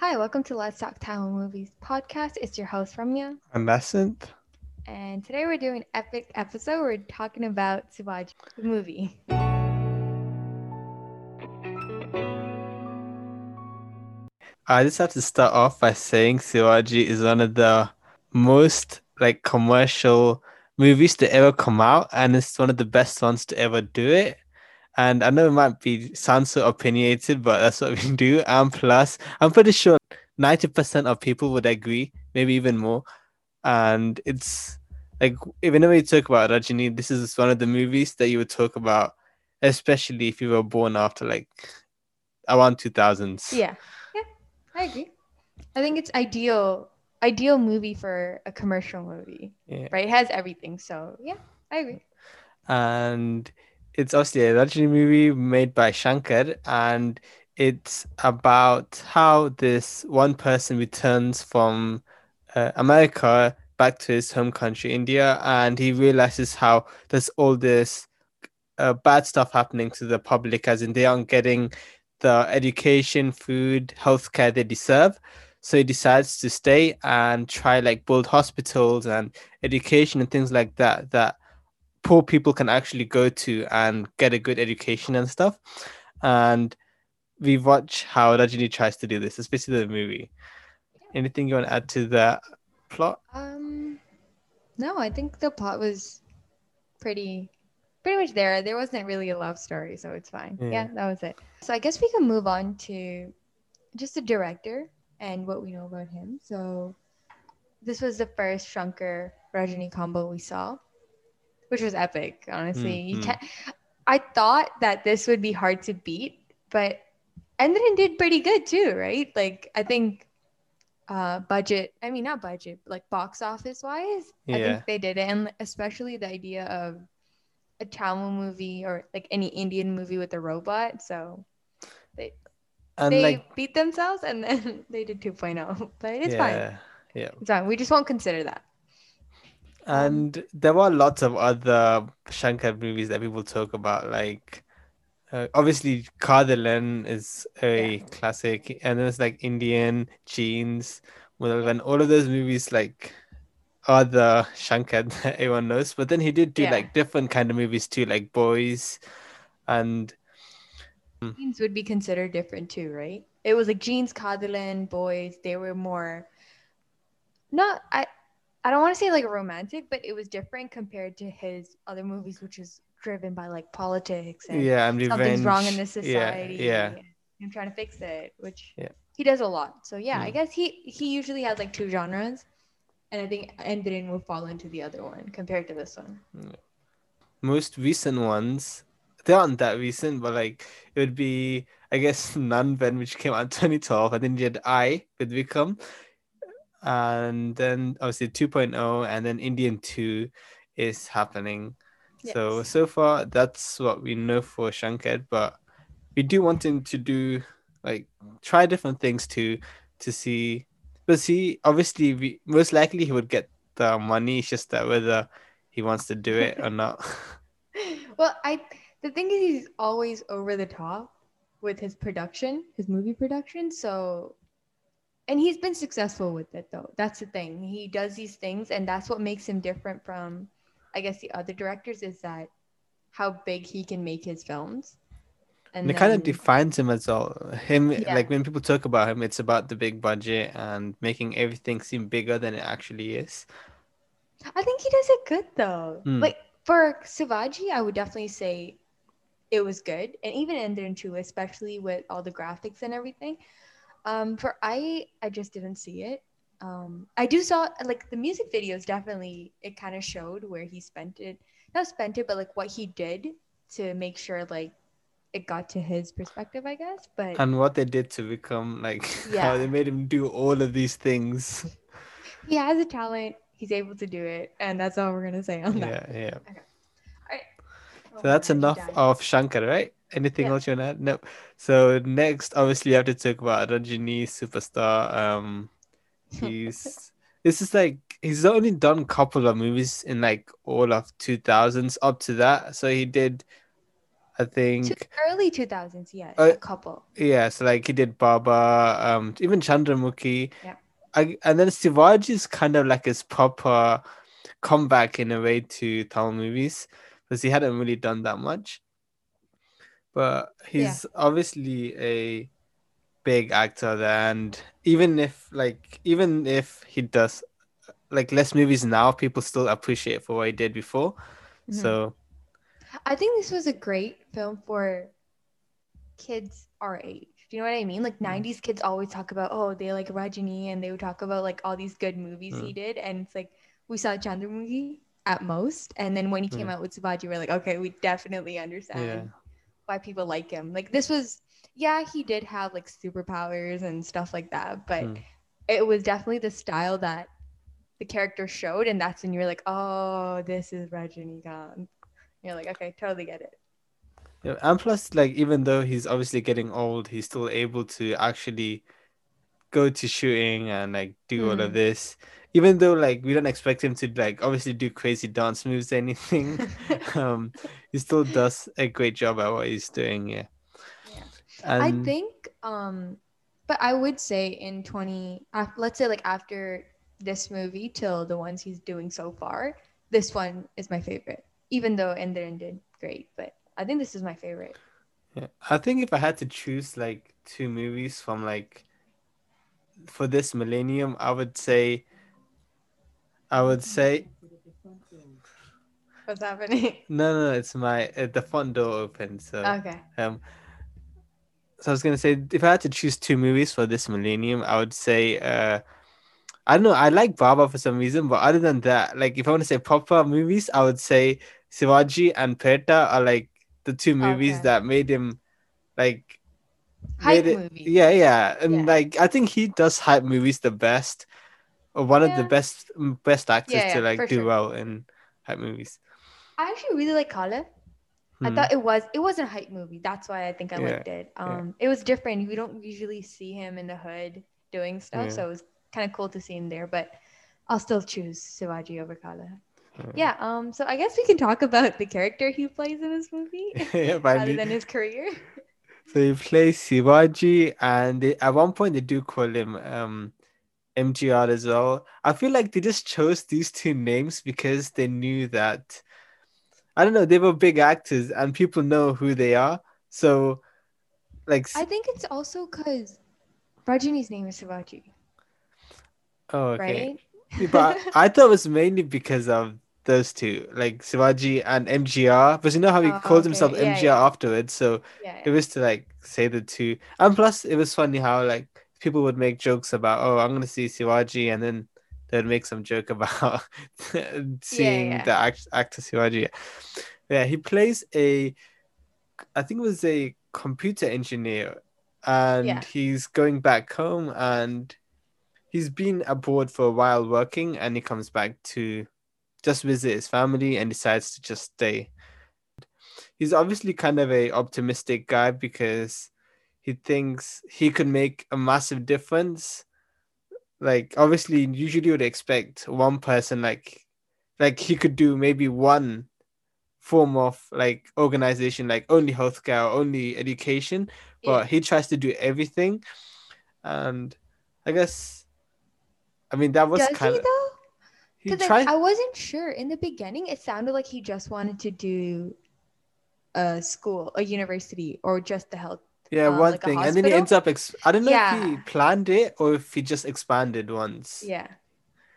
Hi, welcome to Let's Talk Tamil Movies podcast. It's your host Ramya, I'm Bassant. and today we're doing an epic episode. We're talking about Sivaji, the movie. I just have to start off by saying Sivaji is one of the most like commercial movies to ever come out, and it's one of the best ones to ever do it. And I know it might be sound so opinionated, but that's what we do. And plus, I'm pretty sure 90% of people would agree, maybe even more. And it's like whenever you talk about Rajini, this is one of the movies that you would talk about, especially if you were born after like around 2000s. Yeah, yeah, I agree. I think it's ideal, ideal movie for a commercial movie, Yeah. right? It has everything. So yeah, I agree. and it's obviously a Rajini movie made by Shankar, and it's about how this one person returns from uh, America back to his home country, India, and he realizes how there's all this uh, bad stuff happening to the public, as in they aren't getting the education, food, healthcare they deserve. So he decides to stay and try like build hospitals and education and things like that that poor people can actually go to and get a good education and stuff. And we watch how Rajini tries to do this, especially the movie. Anything you want to add to that plot? Um, no, I think the plot was pretty, pretty much there. There wasn't really a love story, so it's fine. Yeah. Yeah, that was it. So I guess we can move on to just the director and what we know about him. So this was the first Shankar Rajini combo we saw, which was epic. Honestly, you Mhm. can't. I thought that this would be hard to beat, but Enthiran did pretty good too, right? Like I think uh budget i mean not budget like box office wise yeah. i think they did it and especially the idea of a tamil movie or like any indian movie with a robot so they And they like, beat themselves and then they did 2.0 but it's fine yeah, yeah. it's fine we just won't consider that And there were lots of other Shankar movies that people talk about, like uh, obviously Kadalan is a classic, and there's like Indian Jeans, and all of those movies like are the Shankar that everyone knows. But then he did do Yeah. like different kind of movies too, like Boys, and jeans would be considered different too right it was like jeans Kadalan, boys they were more not i i don't want to say like romantic but it was different compared to his other movies which is driven by like politics and yeah, and something's wrong in this society yeah. yeah. I'm trying to fix it which Yeah. he does a lot so yeah i Mm. guess he he usually has like two genres and i think Enthiran will fall into the other one compared to this one most recent ones they aren't that recent but like it would be i guess Nanban which came out in 2012 and then you had i with Vikram and then obviously 2.0 and then indian 2 is happening so Yes. so far that's what we know for shankar but we do want him to do like try different things to to see but see obviously we most likely he would get the money it's just that whether he wants to do it or not well i the thing is he's always over the top with his production his movie production so and he's been successful with it though that's the thing he does these things and that's what makes him different from i guess the other directors is that how big he can make his films And it kind of defines him as well. Him, Yeah. like when people talk about him, it's about the big budget and making everything seem bigger than it actually is. I think he does it good though. Hmm. Like for Sivaji, I would definitely say it was good, and even Enthiran too, especially with all the graphics and everything. Um, for I, I just didn't see it. Um, I do saw like the music videos. Definitely, it kind of showed where he spent it. Not spent it, but like what he did to make sure like it got to his perspective, I guess. But And what they did to become like how Yeah. they made him do all of these things. he has a talent. He's able to do it, and that's all we're gonna say on that. Yeah, yeah. Alright. So that's enough of Shankar, right? Anything Yeah. else you want to add? No. So next, obviously, you have to talk about Rajini, superstar. Um, he's this is like he's only done a couple of movies in like all of two thousands up to that. So he did, I think Two, early 2000s, Yeah, Uh, a couple. yeah. So like he did Baba, um, even Chandramukhi. Yeah. I, and then Shivaji is kind of like his proper comeback in a way to Tamil movies because he hadn't really done that much. But he's obviously a big actor and even if like even if he does like less movies now, people still appreciate for what he did before. Mhm. So I think this was a great film for kids our age. Do you know what I mean? Like 90s kids always talk about, oh, they like Rajini and they would talk about like all these good movies he did. And it's like we saw Chandramukhi at most. And then when he came Mm. out with Sivaji, we're like, okay, we definitely understand yeah. Why people like him. Like this was, yeah, he did have like superpowers and stuff like that, but Mm. it was definitely the style that the character showed. And that's when you're like, oh, this is Rajinikanth. You're like, okay, totally get it. Yeah, and plus, like, even though he's obviously getting old, he's still able to actually go to shooting and like do all of Mm. this. Even though like we don't expect him to like obviously do crazy dance moves or anything, um, he still does a great job at what he's doing. Yeah. Yeah. I think, um, but I would say in 20, af- let's say like after this movie till the ones he's doing so far, this one is my favorite. Even though Enthiran did great, but I think this is my favorite. Yeah, I think if I had to choose like two movies from like for this millennium, I would say I would say What's happening? no, no, no it's my uh, the front door open. So Okay. um, so I was gonna say if I had to choose two movies for this millennium, I would say uh, I don't know. I like Baba for some reason, but other than that, like if I want to say proper movies, I would say Shivaji and Petta are like the two movies Okay. that made him like Hype made it- movie. Yeah, yeah, and Yeah. like I think he does hype movies the best, one of the best best actors Yeah, to like do sure. well in hype movies. I actually really like Kala. I Hmm. thought it was it wasn't a hype movie. That's why I think I Yeah, liked it. yeah. Um, it was different. We don't usually see him in the hood doing stuff, Yeah. so it was kind of cool to see him there. But I'll still choose Shivaji over Kala. Yeah. Yeah. Um. So I guess we can talk about the character he plays in this movie, yeah, rather than his career. So he plays Shivaji, and they, at one point they do call him um, MGR as well. I feel like they just chose these two names because they knew that I don't know they were big actors and people know who they are. So, like, I think it's also because Rajini's name is Shivaji, oh, okay. right? but I thought it was mainly because of those two, like Shivaji and MGR. But you know how he Oh, calls okay. himself Yeah, MGR yeah. afterwards, so Yeah. it was to like say the two. And plus, it was funny how like people would make jokes about, oh, I'm gonna see Shivaji, and then they'd make some joke about seeing yeah. the act- actor Shivaji. Yeah, he plays a, I think it was a computer engineer, and Yeah. he's going back home and he's been abroad for a while working and he comes back to just visit his family and decides to just stay he's obviously kind of a optimistic guy because he thinks he could make a massive difference like obviously usually you would expect one person like like he could do maybe one form of like organization like only healthcare or only education but Yeah. he tries to do everything and i guess i mean that was kind of though? he Because tried I wasn't sure in the beginning. It sounded like he just wanted to do a school, a university, or just the health. Yeah um, one like thing and then he ends up ex- i don't know if he planned it or if he just expanded once Yeah.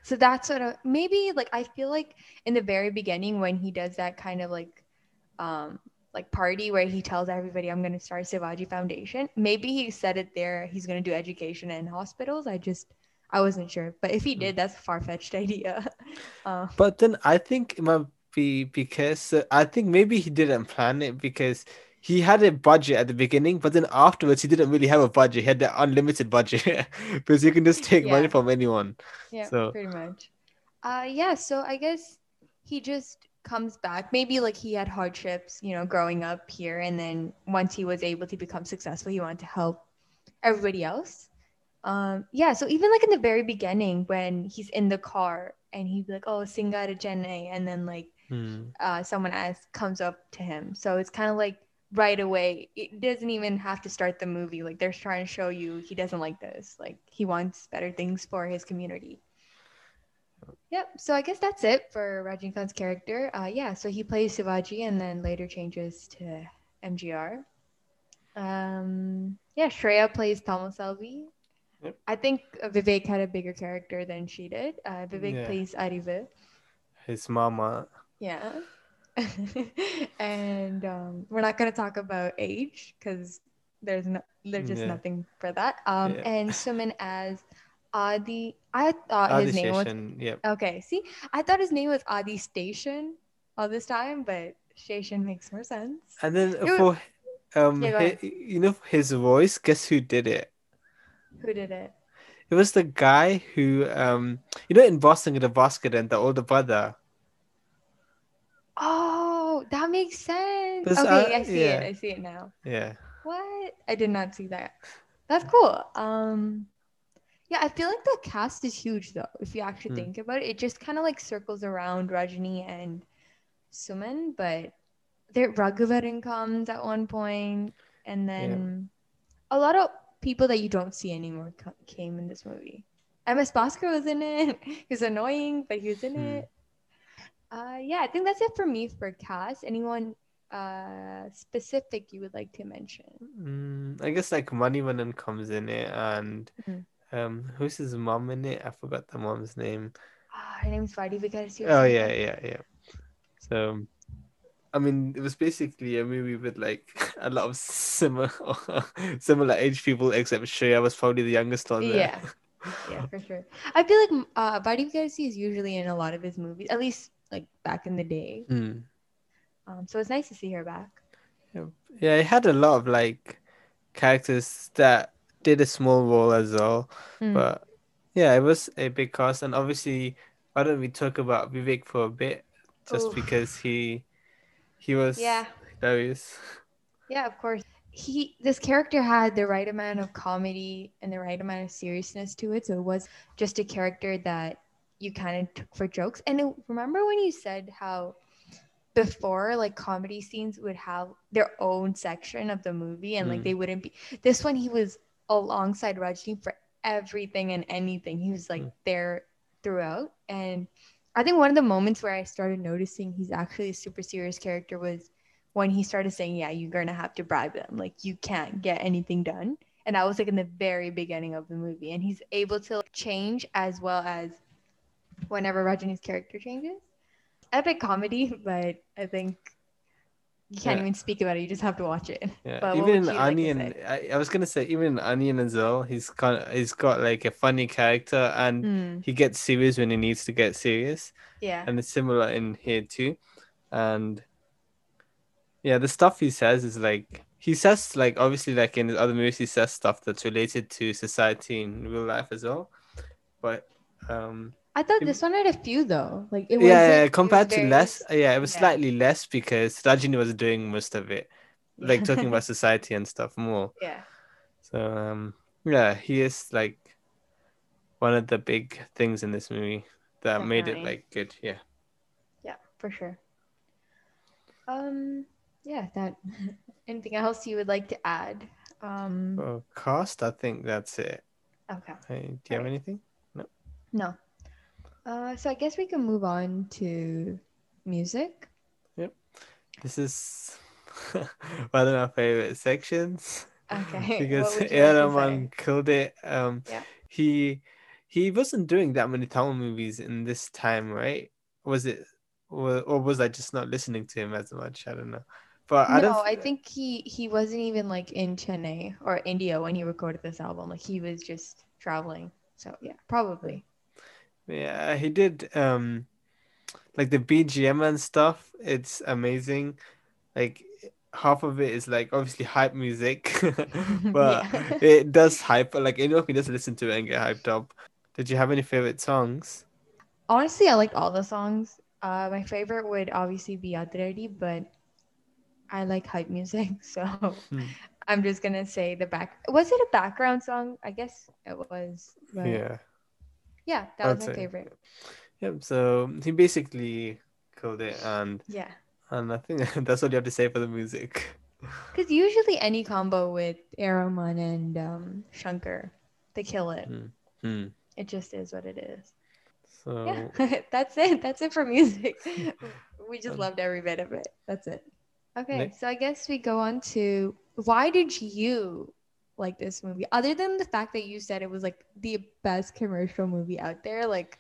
So that's what I, maybe like I feel like in the very beginning when he does that kind of like um like party where he tells everybody I'm going to start Shivaji Foundation. Maybe he said it there he's going to do education in hospitals. I just I wasn't sure. But if he did that's a far-fetched idea. Uh, But then I think it might be because uh, I think maybe he didn't plan it because he had a budget at the beginning, but then afterwards he didn't really have a budget. He had the unlimited budget because you can just take money from anyone. Yeah, So- pretty much. Uh, yeah. So I guess he just comes back. Maybe like he had hardships, you know, growing up here, and then once he was able to become successful, he wanted to help everybody else. Um, yeah. So even like in the very beginning, when he's in the car and he'd be like, "Oh, Singara Chennai," and then like Hmm. uh, someone else comes up to him. So it's kind of like right away. It doesn't even have to start the movie. Like they're trying to show you he doesn't like this. Like he wants better things for his community. Yep. So I guess that's it for Rajinikanth's character. Uh, yeah. So he plays Shivaji and then later changes to MGR. Um, yeah. Shreya plays Selvi. Yep. I think Vivek had a bigger character than she did. Uh, Vivek Yeah. plays Arivu. His mama. Yeah. and um, we're not going to talk about age because there's no, there's just Yeah. nothing for that. Um, Yeah. And Suman as Adi. I thought his name was Yep. okay. See, I thought his name was Adi Station all this time, but Station makes more sense. And then was- for um, Yeah, go hi- ahead. you know his voice. Guess who did it? Who did it? It was the guy who um, you know, in Boston the basket and the older brother. That makes sense. This, okay, uh, I see yeah. it. I see it now. Yeah. What? I did not see that. That's cool. Um yeah, I feel like the cast is huge though. If you actually Hmm. think about it, it just kind of like circles around Rajini and Suman, but there Raghuvaran comes at one point, and then a lot of people that you don't see anymore co- came in this movie. MS Bhaskar was in it. He's annoying, but he was in Hmm. it. Uh, yeah, I think that's it for me for cast. Anyone uh specific you would like to mention? Mm, I guess like Money Manivannan comes in it, and Mhm. um, who's his mom in it? I forgot the mom's name. Ah, her name's Vadi because Oh yeah, yeah, yeah. So, I mean, it was basically a movie with like a lot of similar similar age people, except Shreya was probably the youngest one there. Yeah. yeah, for sure. I feel like uh, Vadivukkarasi is usually in a lot of his movies, at least like back in the day. Mm. Um, so it's nice to see her back. Yeah, it had a lot of like characters that did a small role as well. Mm. But yeah, it was a big cast, and obviously, why don't we talk about Vivek for a bit, just Oof. because he he was Yeah. hilarious. Yeah, of course. He this character had the right amount of comedy and the right amount of seriousness to it. So it was just a character that you kind of took for jokes. And it, remember when you said how before like comedy scenes would have their own section of the movie and like Mm. they wouldn't be this one he was alongside Rajni for everything and anything. He was like Mm. there throughout. And I think one of the moments where I started noticing he's actually a super serious character was when he started saying, Yeah, you're gonna have to bribe them. Like you can't get anything done. And that was like in the very beginning of the movie. And he's able to like, change as well as whenever Rajini's character changes. Epic comedy, but I think you can't Yeah. even speak about it. You just have to watch it. Yeah, But even in would like Anniyan. I, I was gonna say even in Anniyan as well. He's got he's got like a funny character, and Mm, he gets serious when he needs to get serious, yeah. and it's similar in here too. And yeah, the stuff he says is like he says like obviously like in his other movies he says stuff that's related to society in real life as well, but um I thought this one had a few though. Like it yeah, yeah, yeah, was compared to less, uh, yeah, it was yeah. slightly less because Rajini was doing most of it, like talking about society and stuff more. yeah. So um yeah, he is like one of the big things in this movie that made it like good. Yeah. Yeah, for sure. Um, yeah, that. Anything else you would like to add? Um, For cast, I think that's it. okay, Hey, do you have Alright. anything? No. No. Uh, so I guess we can move on to music. Yep. This is one of my favorite sections Okay. because what would you A.R. like killed it. Um, Yeah. he he wasn't doing that many Tamil movies in this time, right? Was it, or, or was I just not listening to him as much? I don't know. But? I No. I think he he wasn't even like in Chennai or India when he recorded this album. Like he was just traveling. So yeah, probably. Yeah, he did um like the BGM and stuff. It's amazing. Like half of it is like obviously hype music, but Yeah. it does hype. Like anyone can just listen to it and get hyped up. Did you have any favorite songs? Honestly, I liked all the songs. Uh, my favorite would obviously be Adiradi, but I like hype music, so Hmm. I'm just gonna say the back. Was it a background song? I guess it was. But yeah, Yeah. that was my favorite. Yep. So he basically killed it, and Yeah, and I think that's all you have to say for the music. Because usually any combo with A.R. Rahman and um, Shankar, they kill it. Hmm. Hmm. It just is what it is. So Yeah, that's it. That's it for music. we just Um, loved every bit of it. That's it. Okay, Next. so I guess we go on to why did you like this movie? Other than the fact that you said it was like the best commercial movie out there, like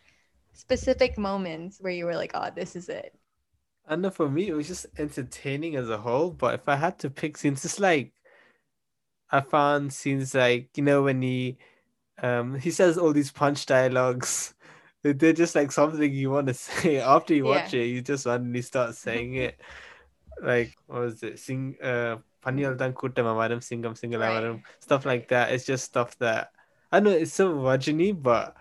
specific moments where you were like, oh, this is it. I know for me it was just entertaining as a whole, but if I had to pick scenes, it's like I found scenes like, you know, when he um he says all these punch dialogues. they- They're just like something you want to say after you watch it, you just suddenly start saying it. Like what was it? Sing uh Paniyal Kuttam Avaram Singam Singalavaram Right. stuff like that. It's just stuff that I know it's so Rajini, but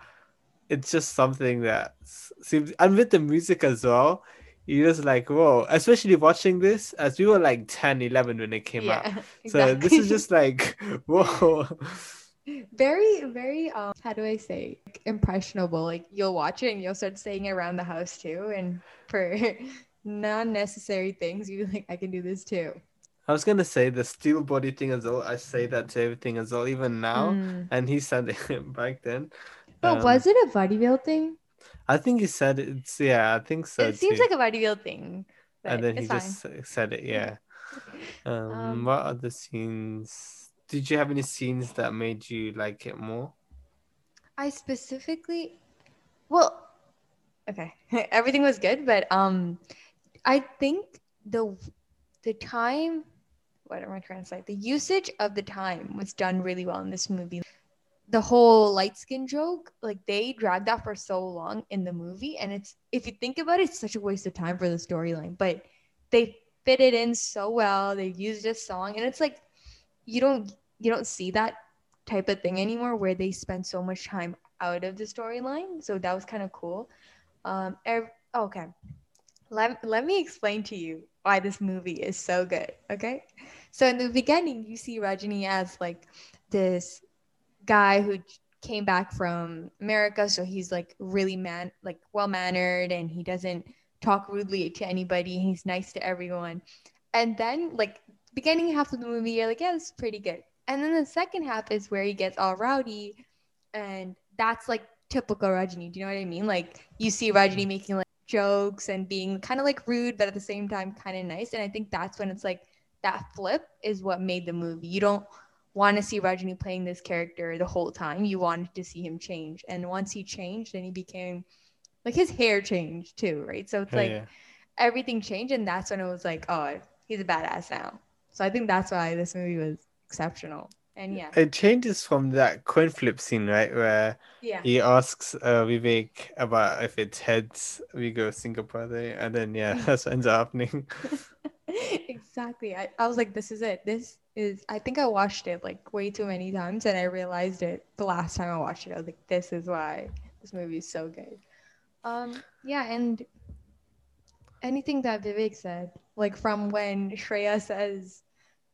it's just something that seems and with the music as well you're just like whoa especially watching this as we were like 10 11 when it came out so this is just like whoa very, very um how do I say impressionable. Like you'll watch it and you'll start saying it around the house too. And for non-necessary things, you like, I can do this too. I was gonna say the steel body thing as well i say that to everything as well even now Mm. and he said it back then But Um, was it a bodybuild thing? i think he said it's yeah i think so it seems too. like a bodybuild thing. And then he fine. just said it yeah um, Um, what other scenes did you have any scenes that made you like it more I specifically, well, okay, everything was good, but um, I think the the time, what am I trying to say? The usage of the time was done really well in this movie. The whole light skin joke, like they dragged that for so long in the movie, and it's if you think about it, it's such a waste of time for the storyline. But they fit it in so well. They used a song, and it's like you don't you don't see that type of thing anymore where they spend so much time out of the storyline. So that was kind of cool. Um, ev- okay, let, let me explain to you why this movie is so good. Okay, so in the beginning, you see Rajini as like this guy who came back from America, so he's like really man, like well mannered, and he doesn't talk rudely to anybody. He's nice to everyone. And then like beginning half of the movie, you're like, yeah, this is pretty good. And then the second half is where he gets all rowdy, and that's like typical Rajini. Do you know what I mean? Like you see Rajini mm-hmm. making like jokes and being kind of like rude, but at the same time kind of nice. And I think that's when it's like that flip is what made the movie. You don't want to see Rajini playing this character the whole time. You wanted to see him change, and once he changed, then he became like his hair changed too, right? So it's Oh, like yeah. everything changed, and that's when it was like, oh, he's a badass now. So I think that's why this movie was exceptional. And yeah, It changes from that coin flip scene, right? Where yeah, he asks uh, Vivek about if it's heads, we go Singapore there, and then yeah, that's what ends up happening. exactly. I, I was like, this is it. This is. I think I watched it like way too many times, and I realized it the last time I watched it. I was like, this is why this movie is so good. Um, yeah, and anything that Vivek said, like from when Shreya says,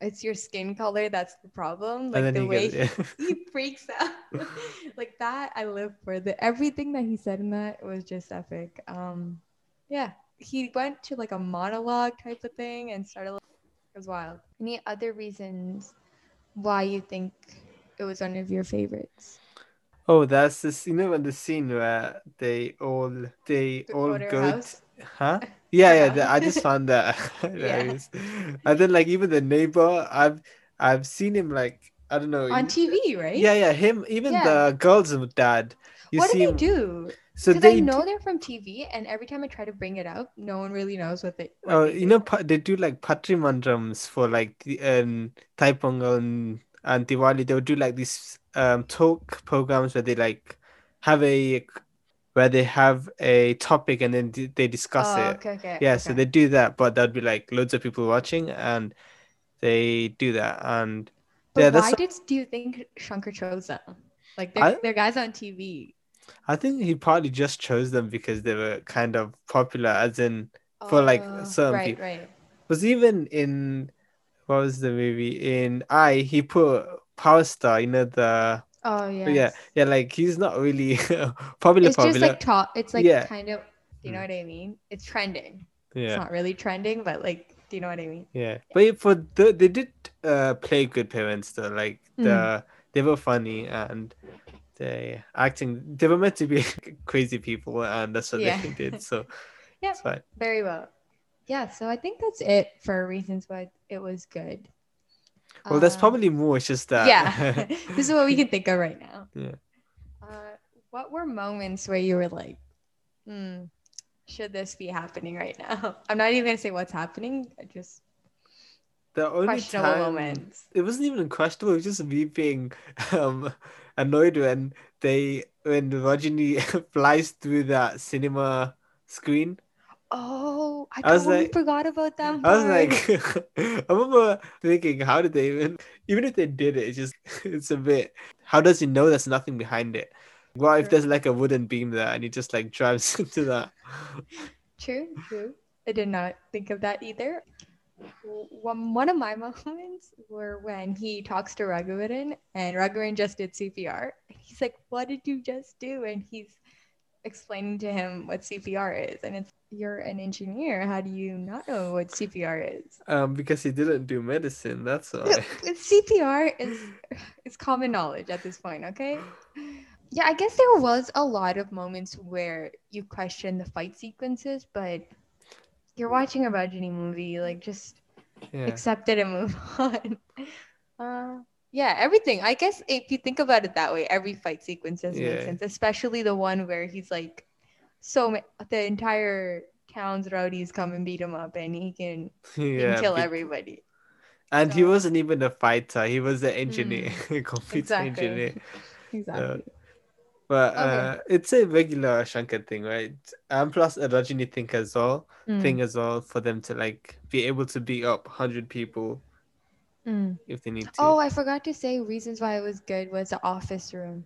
"It's your skin color that's the problem," like the way yeah. he freaks out like that i live for the everything that he said in that was just epic um yeah he went to like a monologue type of thing and started it was wild any other reasons why you think it was one of your favorites Oh, that's this. You know, when the scene where they all they The all go, huh? Yeah, yeah. Yeah. the- I just found that hilarious. And then, like, even the neighbor, I've I've seen him like I don't know. on tv right Yeah, yeah. Him, even Yeah. the girl's dad. You what see do they him. do So they i know they're from tv and every time i try to bring it up no one really knows what they what Oh, they you do. know, pa- they do like pattimandrams for like the um, Thai Pongal and, and Diwali. They'll do like these um talk programs where they like have a where they have a topic and then d- they discuss oh, it. okay okay Yeah, so they do that, but there'd be like loads of people watching, and they do that. And But yeah, why did do you think Shankar chose them? Like they're, I- they're guys on TV. I think he partly just chose them because they were kind of popular, as in For, like, Oh, certain right, people. right. was even in what was the movie in I he put Power Star, you know the Oh yeah. yeah yeah like he's not really popular It's just like top. It's like Yeah. kind of. You know Mm. what I mean? It's trending. It's yeah not really trending, but like Do you know what I mean? Yeah, but for the they did uh play good parents though. Like the they were funny and they acting. They were meant to be crazy people, and that's what Yeah. they did. So Yeah. it's. Very well. Yeah, so I think that's it for reasons why it was good. Well, there's Uh, probably more. It's just that. yeah. this is what we can think of right now. Yeah. Uh, what were moments where you were like, hmm, should this be happening right now? I'm not even gonna say what's happening. I just the only questionable time moments. it wasn't even questionable. It was just me being um annoyed when they when Rajini flies through that cinema screen. Oh, I I totally like- forgot about that. I was like, I remember thinking, how did they even, even if they did it, it's just, it's a bit, how does he know there's nothing behind it? What if there's like a wooden beam there and he just like drives into that? True, true. I did not think of that either. One, one of my moments were when he talks to Raghuvaran and Raghuvaran just did CPR. He's like, What did you just do? And he's explaining to him what CPR is. And it's, You're an engineer. How do you not know what CPR is? Um, because he didn't do medicine, that's why. CPR is is common knowledge at this point, okay? Yeah, I guess there was a lot of moments where you question the fight sequences, but you're watching a Rajini movie, like just Yeah. accept it and move on. Uh, yeah, everything. I guess if you think about it that way, every fight sequence does make sense, especially the one where he's like, so the entire town's rowdies come and beat him up, and he can, Yeah. can kill be- everybody. And he wasn't even a fighter, he was an engineer, complete Exactly. engineer. Exactly. But Okay. uh, it's a regular Shankar thing, right? And plus a Rajini thing as well, Mm, thing as well, for them to like be able to beat up 100 people mm. if they need to. Oh, I forgot to say reasons why it was good was the office room.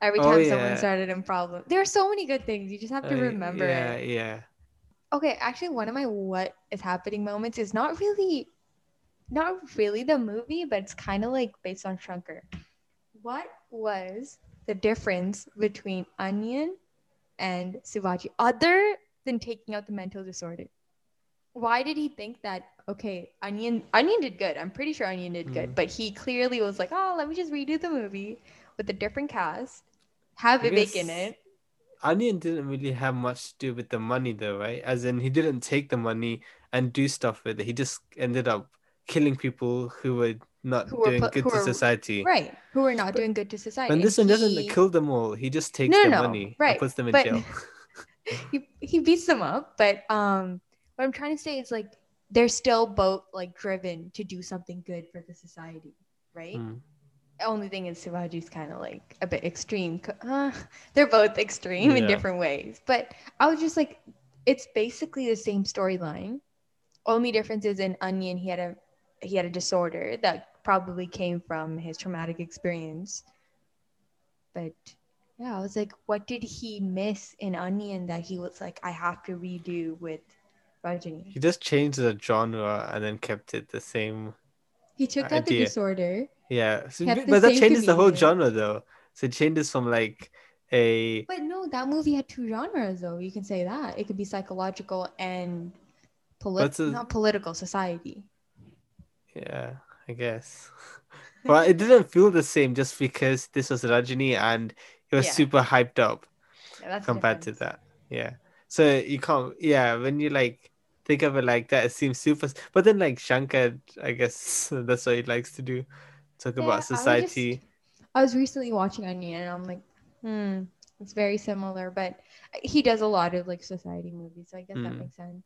Every Oh, time yeah. someone started in problem, there are so many good things. You just have to Uh, remember yeah, it. Yeah, Okay, actually, one of my what is happening moments is not really, not really the movie, but it's kind of like based on Shankar. What was the difference between Anniyan and Sivaji, other than taking out the mental disorder? Why did he think that? Okay, Anniyan, Anniyan did good. I'm pretty sure Anniyan did good, Mm. but he clearly was like, oh, let me just redo the movie with a different cast, have I Vivek in it. Anniyan didn't really have much to do with the money though, right? As in he didn't take the money and do stuff with it. He just ended up killing people who were not Who were doing put- good to were- society. Right, who were not doing good to society. And this one doesn't kill them all. He just takes No, their no, money right, and puts them in but- jail. he, he beats them up but um what i'm trying to say is like they're still both like driven to do something good for the society right Mm. Only thing is Sivaji's kind of like a bit extreme uh, they're both extreme in different ways but i was just like it's basically the same storyline only difference is in Anniyan he had a he had a disorder that probably came from his traumatic experience but yeah i was like what did he miss in Anniyan that he was like i have to redo with Rajini? He just changed the genre and then kept it the same. He took out the disorder Yeah, so, but that changes the whole genre though. So it changes from like a But no, that movie had two genres though. You can say that. It could be psychological and political, not political, society. yeah, I guess. but it didn't feel the same just because this was Rajini and it was Yeah. super hyped up Yeah, compared to that. Yeah. So you can't yeah, when you like think of it like that, it seems super but then like Shankar, I guess that's what he likes to do. Talk Yeah, I about society. I was recently watching Anniyan and I'm like, hmm, it's very similar, but he does a lot of like society movies, so I guess that Mm. makes sense.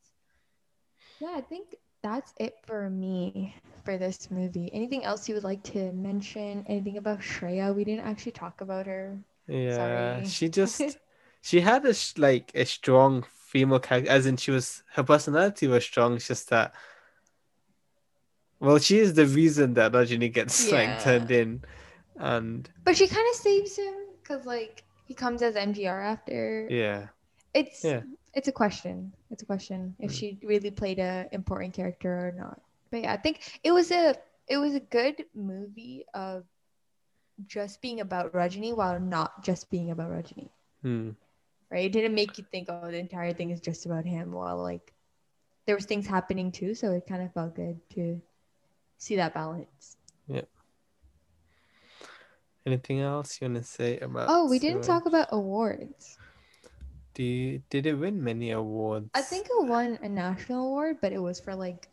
Yeah, I think that's it for me for this movie. Anything else you would like to mention? Anything about Shreya? We didn't actually talk about her. Yeah, Sorry. she just she had a sh- like a strong female character, as in she was her personality was strong. It's just that, well, she is the reason that Rajini gets Yeah. like turned in, and But she kind of saves him because like he comes as MGR after. yeah, It's Yeah. it's a question. It's a question if Mm. she really played a important character or not. But yeah, I think it was a it was a good movie of just being about Rajini while not just being about Rajini. hmm. Right? It didn't make you think, oh, the entire thing is just about him. While like there was things happening too, so it kind of felt good to see that balance. Yeah. Anything else you want to say about? Oh, we didn't talk about awards. Do you, did it win many awards? I think it won a national award, but it was for like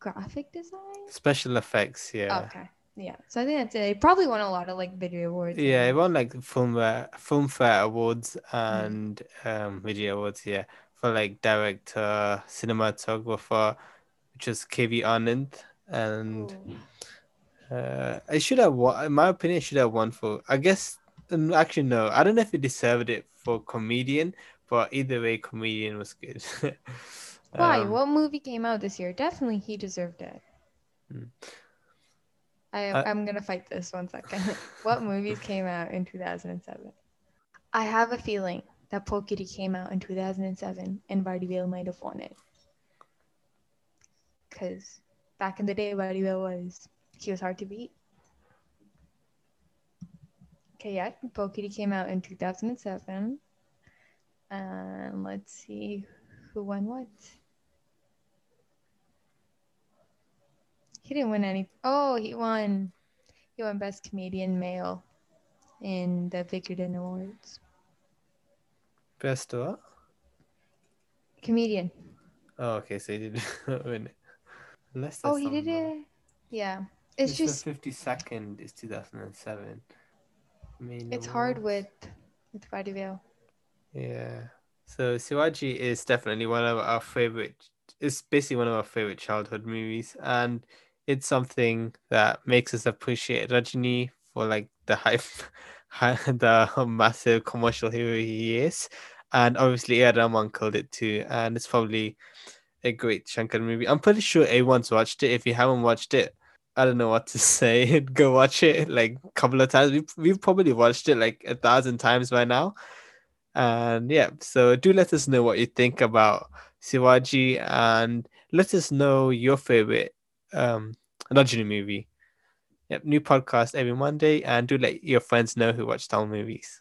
graphic design. special effects. Yeah. Okay. Yeah. So I think that's it. It probably won a lot of like video awards. Yeah, it won like Filmfare Filmfare Awards Mm. and um Vijay Awards, yeah, for like director, cinematographer, which is KV Anand, and Ooh. uh, I should have won. In my opinion, should have won for. I guess um, actually no, I don't know if it deserved it for comedian, but either way, comedian was good. Why? Um, what movie came out this year? Definitely he deserved it. I, Uh, I'm gonna fight this one second. what movies came out in 2007? I have a feeling that Pokiri came out in 2007 and Vadivelu might have won it. Because back in the day, Vadivelu was, he was hard to beat. Okay, yeah, Pokiri came out in 2007. And let's see who won what. He didn't win any. Oh, he won. He won Best Comedian Male in the Vikatan Awards. Best what? Comedian. Oh, okay, so he did win it. Unless Oh, he did it. Yeah, it's just fifty second is two thousand and seven. I mean, it's hard awards. with with Vadivelu. Yeah. So Sivaji is definitely one of our favorite. It's basically one of our favorite childhood movies, and it's something that makes us appreciate Rajini for like the hype, the massive commercial hero he is, and obviously. Rahman killed it too, and it's probably a great Shankar movie. I'm pretty sure everyone's watched it. If you haven't watched it, I don't know what to say. Go watch it like a couple of times. We've, we've probably watched it like a thousand times by now. And yeah, so do let us know what you think about Sivaji and let us know your favorite um Rajini movie. Yep, new podcast every Monday and do let your friends know who watch Tamil movies.